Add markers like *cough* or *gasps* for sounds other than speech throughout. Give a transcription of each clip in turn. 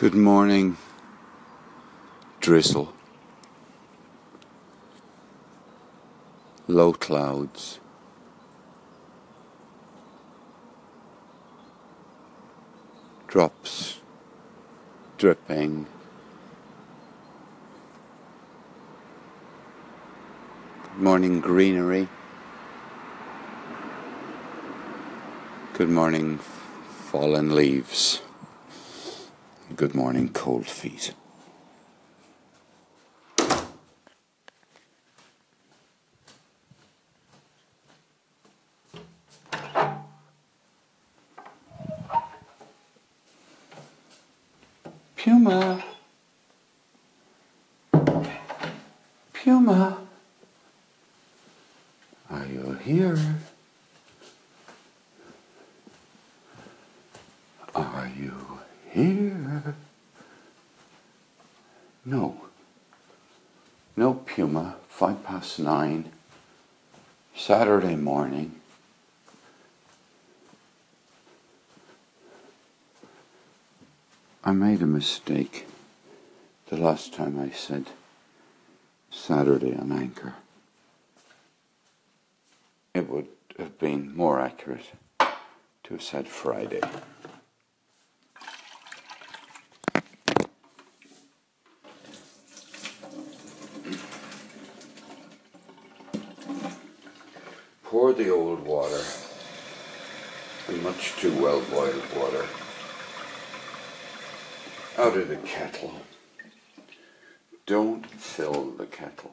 Good morning, drizzle, low clouds, drops dripping. Good morning, greenery. Good morning, fallen leaves. Good morning, cold feet. Puma. Puma. Are you here? Are you here? No. No Puma, five past nine, Saturday morning. I made a mistake the last time I said Saturday on Anchor. It would have been more accurate to have said Friday. Pour the old water, and much too well boiled water, out of the kettle. Don't fill the kettle.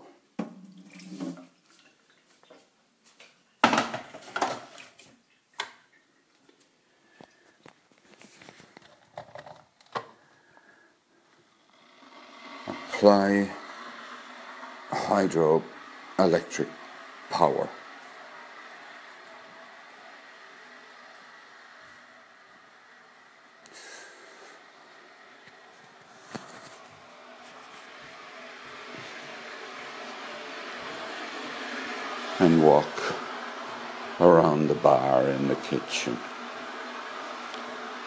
Apply hydroelectric power. And walk around the bar in the kitchen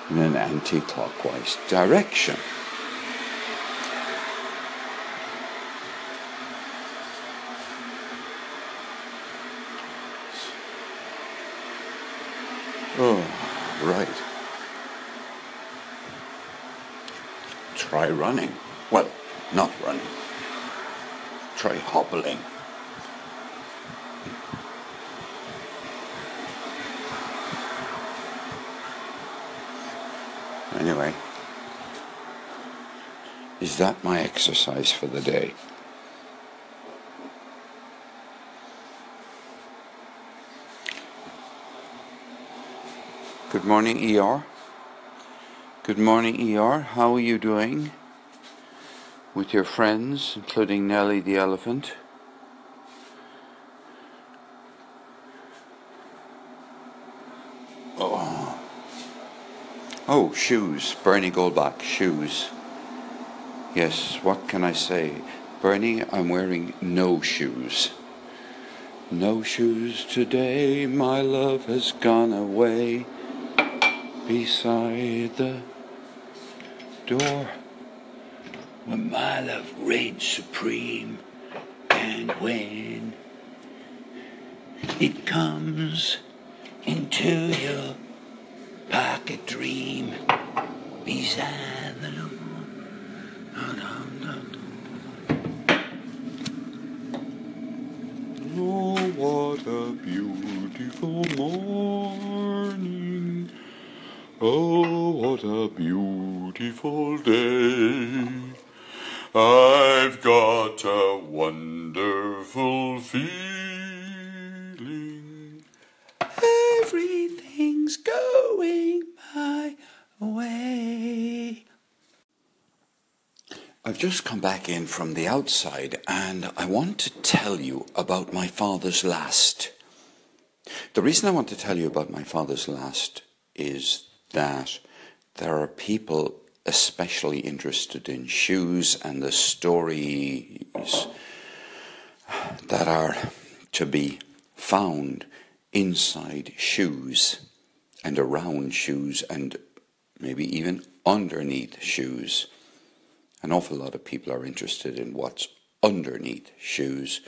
in an anti clockwise direction. Oh, right. Try running. Well, not running. Try hobbling. Anyway, is that my exercise for the day? Good morning, ER. Good morning, ER. How are you doing with your friends, including Nellie the elephant? Oh shoes. Bernie Goldbach, shoes. Yes, what can I say? Bernie, I'm wearing no shoes. No shoes today, my love has gone away beside the door when my love reigns supreme and when it comes into your pocket dream beside the door. Oh, what a beautiful morning. Oh, what a beautiful day. I've got a wonderful feeling. Everything's going my way. I've just come back in from the outside and I want to tell you about my father's last. The reason I want to tell you about my father's last is that there are people especially interested in shoes and the stories that are to be found inside shoes and around shoes and maybe even underneath shoes. An awful lot of people are interested in what's underneath shoes,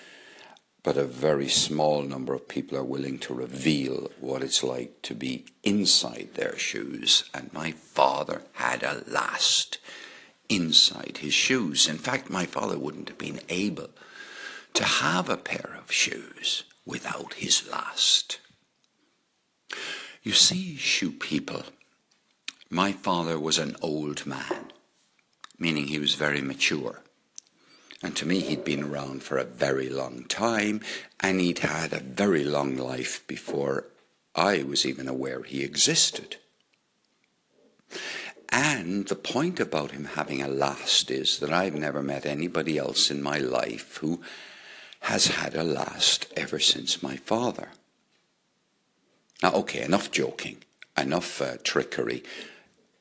but a very small number of people are willing to reveal what it's like to be inside their shoes. And my father had a last inside his shoes. In fact, my father wouldn't have been able to have a pair of shoes without his last. You see, shoe people, my father was an old man, meaning he was very mature. And to me, he'd been around for a very long time, and he'd had a very long life before I was even aware he existed. And the point about him having a last is that I've never met anybody else in my life who has had a last ever since my father. Now, okay, enough joking, enough uh, trickery.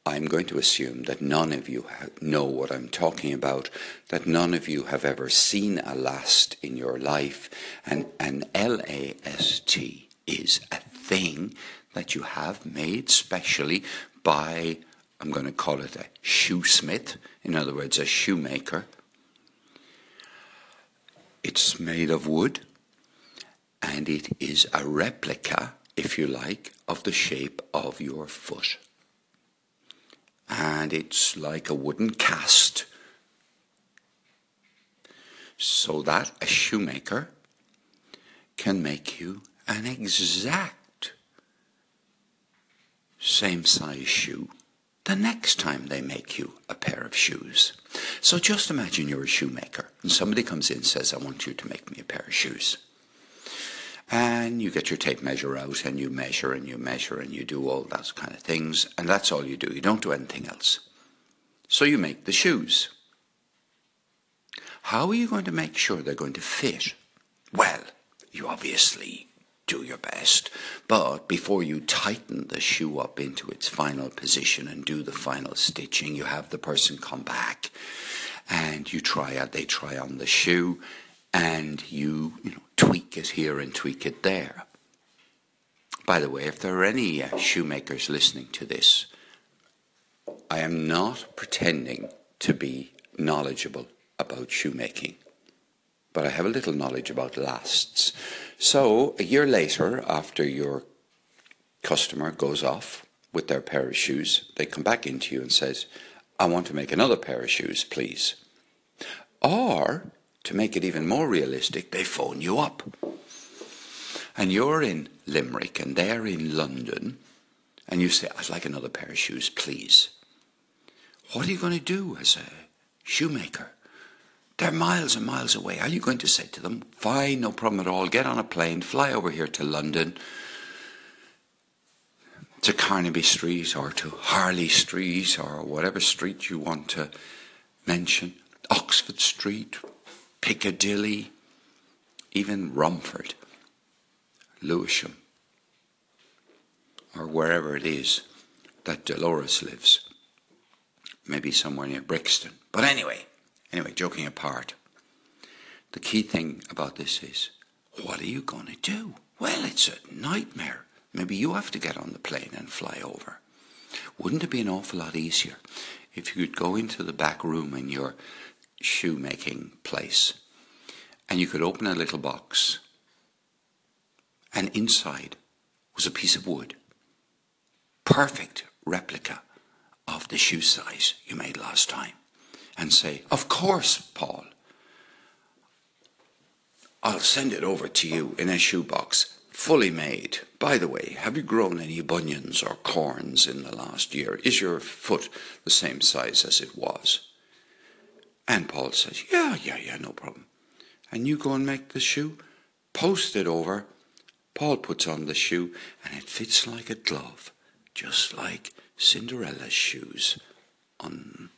I'm going to assume that none of you know what I'm talking about, that none of you have ever seen a last in your life, and an L-A-S-T is a thing that you have made specially by I'm going to call it a shoesmith, in other words, a shoemaker. It's made of wood and it is a replica, if you like, of the shape of your foot. And it's like a wooden cast, so that a shoemaker can make you an exact same size shoe the next time they make you a pair of shoes. So just imagine you're a shoemaker and somebody comes in and says, I want you to make me a pair of shoes. And you get your tape measure out and you measure and you measure and you do all those kind of things. And that's all you do. You don't do anything else. So you make the shoes. How are you going to make sure they're going to fit? Well, you obviously do your best. But before you tighten the shoe up into its final position and do the final stitching, you have the person come back and you try out, they try on the shoe and you, you know, tweak it here and tweak it there. By the way, if there are any uh, shoemakers listening to this, I am not pretending to be knowledgeable about shoemaking but I have a little knowledge about lasts. So a year later, after your customer goes off with their pair of shoes, they come back into you and says, I want to make another pair of shoes, please. Or, to make it even more realistic, they phone you up. And you're in Limerick and they're in London, and you say, I'd like another pair of shoes, please. What are you going to do as a shoemaker? They're miles and miles away. Are you going to say to them, fine, no problem at all, get on a plane, fly over here to London, to Carnaby Street or to Harley Street or whatever street you want to mention, Oxford Street, Piccadilly, even Romford, Lewisham, or wherever it is that Dolores lives. Maybe somewhere near Brixton. But anyway, Anyway, joking apart, the key thing about this is what are you going to do? Well, it's a nightmare. Maybe you have to get on the plane and fly over. Wouldn't it be an awful lot easier if you could go into the back room in your shoemaking place and you could open a little box and inside was a piece of wood. Perfect replica of the shoe size you made last time and say, Of course, Paul, I'll send it over to you in a shoebox, fully made. By the way, have you grown any bunions or corns in the last year? Is your foot the same size as it was? And Paul says, Yeah, yeah, yeah, no problem. And you go and make the shoe, post it over. Paul puts on the shoe, and it fits like a glove, just like Cinderella's shoes on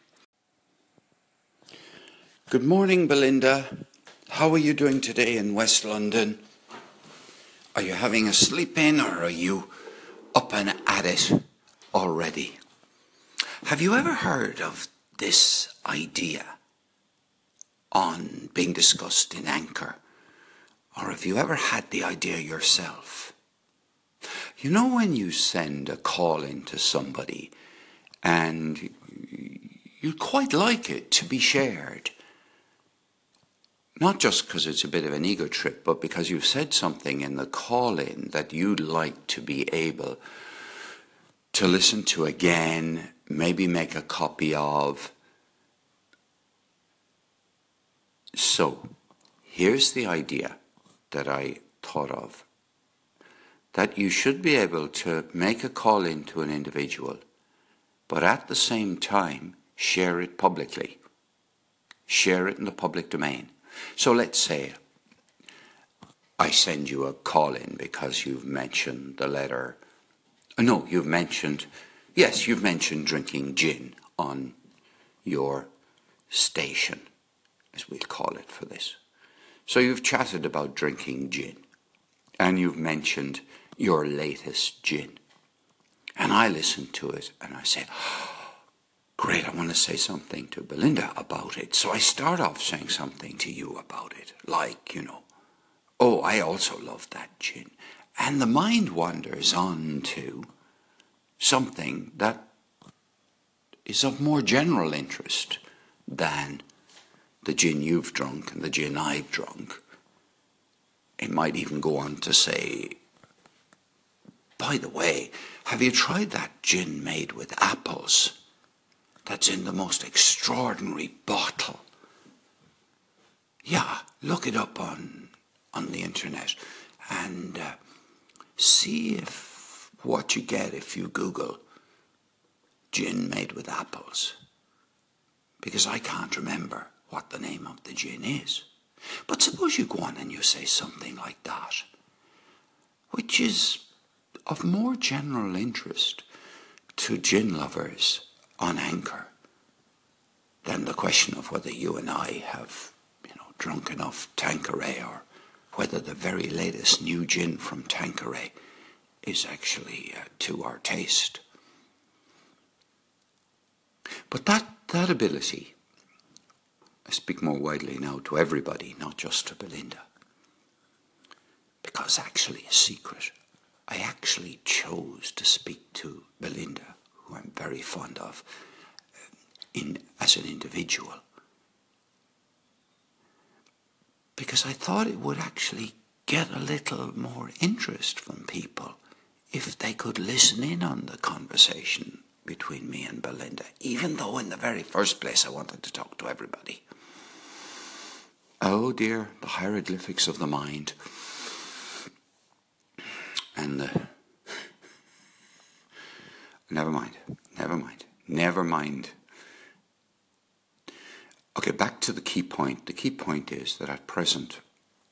Good morning, Belinda. How are you doing today in West London? Are you having a sleep in or are you up and at it already? Have you ever heard of this idea on being discussed in Anchor? Or have you ever had the idea yourself? You know when you send a call in to somebody and you'd quite like it to be shared. Not just because it's a bit of an ego trip, but because you've said something in the call in that you'd like to be able to listen to again, maybe make a copy of. So, here's the idea that I thought of that you should be able to make a call in to an individual, but at the same time, share it publicly. Share it in the public domain. So let's say I send you a call in because you've mentioned the letter. No, you've mentioned, yes, you've mentioned drinking gin on your station, as we'll call it for this. So you've chatted about drinking gin and you've mentioned your latest gin. And I listened to it and I said, *gasps* Great, I want to say something to Belinda about it. So I start off saying something to you about it, like, you know, oh, I also love that gin. And the mind wanders on to something that is of more general interest than the gin you've drunk and the gin I've drunk. It might even go on to say, by the way, have you tried that gin made with apples? That's in the most extraordinary bottle. Yeah, look it up on on the internet and uh, see if what you get if you Google gin made with apples. Because I can't remember what the name of the gin is. But suppose you go on and you say something like that, which is of more general interest to gin lovers on Anchor than the question of whether you and I have, you know, drunk enough Tanqueray or whether the very latest new gin from Tanqueray is actually uh, to our taste. But that, that ability, I speak more widely now to everybody, not just to Belinda, because actually a secret I actually chose to speak to Belinda, who I'm very fond of, uh, in, as an individual. Because I thought it would actually get a little more interest from people if they could listen in on the conversation between me and Belinda, even though in the very first place I wanted to talk to everybody. Oh dear, the hieroglyphics of the mind. And the never mind never mind never mind. Okay back to the key point. The key point is that at present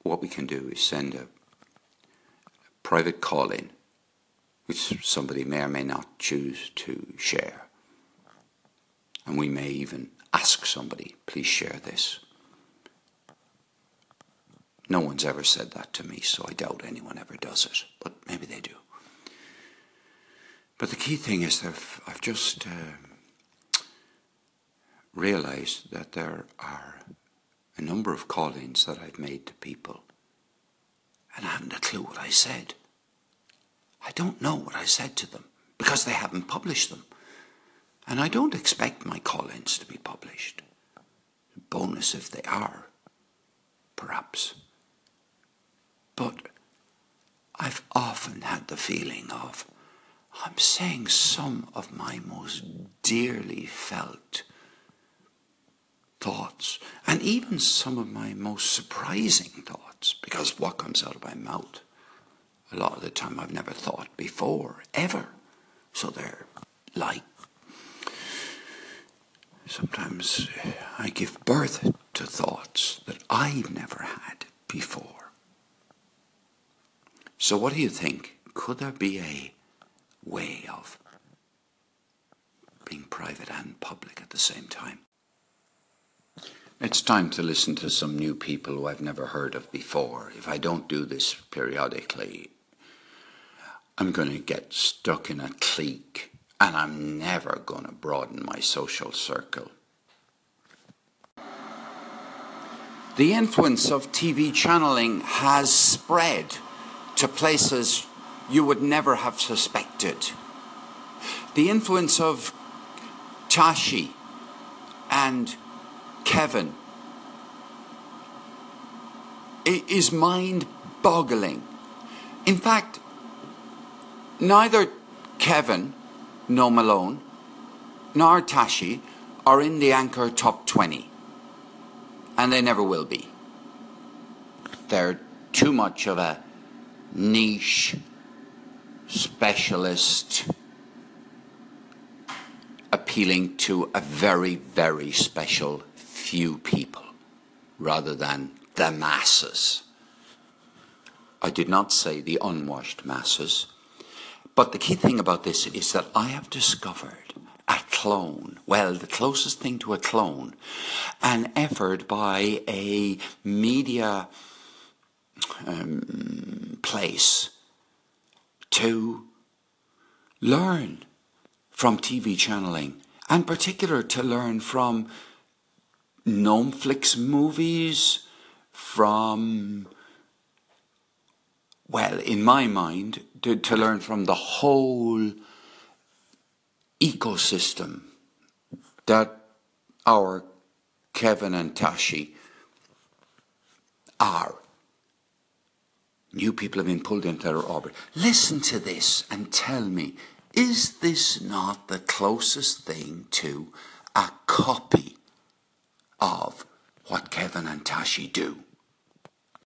what we can do is send a private call in which somebody may or may not choose to share. And we may even ask somebody please share this no one's ever said that to me, so I doubt anyone ever does it, but maybe they do. But the key thing is that I've, just uh, realized that there are a number of call-ins that I've made to people, and I haven't a clue what I said. I don't know what I said to them because they haven't published them. And I don't expect my call-ins to be published. Bonus if they are, perhaps. But I've often had the feeling of I'm saying some of my most dearly felt thoughts, and even some of my most surprising thoughts, because what comes out of my mouth, a lot of the time I've never thought before, ever. So they're like, sometimes I give birth to thoughts that I've never had before. So, what do you think? Could there be a way of being private and public at the same time? It's time to listen to some new people who I've never heard of before. If I don't do this periodically, I'm going to get stuck in a clique and I'm never going to broaden my social circle. The influence of TV channeling has spread to places you would never have suspected. The influence of Tashi and Kevin is mind boggling. In fact, neither Kevin nor Malone nor Tashi are in the Anchor top 20. And they never will be. They're too much of a niche specialist appealing to a very, very special few people rather than the masses. I did not say the unwashed masses. But the key thing about this is that I have discovered a clone, well, the closest thing to a clone, an effort by a media um, place to learn from TV channeling, and particular to learn from Gnomeflix movies, from, well, in my mind, to, to learn from the whole ecosystem that our Kevin and Tashi are. New people have been pulled into their orbit. Listen to this and tell me, is this not the closest thing to a copy of what Kevin and Tashi do?